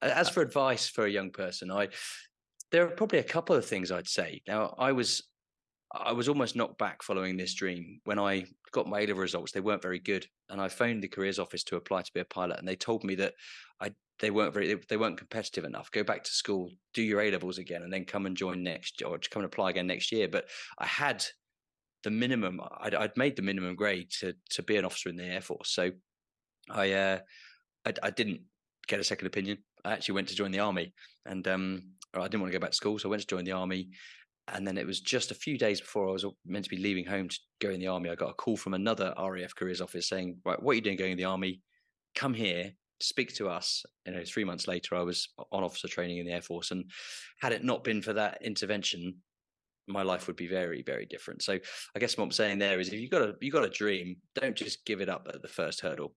As for advice for a young person, I there are probably a couple of things I'd say. Now, I was I was almost knocked back following this dream when I got my A level results. They weren't very good, and I phoned the careers office to apply to be a pilot, and they told me that I they weren't very they weren't competitive enough. Go back to school, do your A levels again, and then come and join next, or come and apply again next year. But I had the minimum. I'd, I'd made the minimum grade to to be an officer in the Air Force, so I uh, I, I didn't get a second opinion. I actually went to join the army, and um, I didn't want to go back to school, so I went to join the army. And then it was just a few days before I was meant to be leaving home to go in the army. I got a call from another RAF careers office saying, "Right, what are you doing going in the army? Come here, speak to us." You know, three months later, I was on officer training in the Air Force, and had it not been for that intervention, my life would be very, very different. So, I guess what I'm saying there is, if you got a you got a dream, don't just give it up at the first hurdle.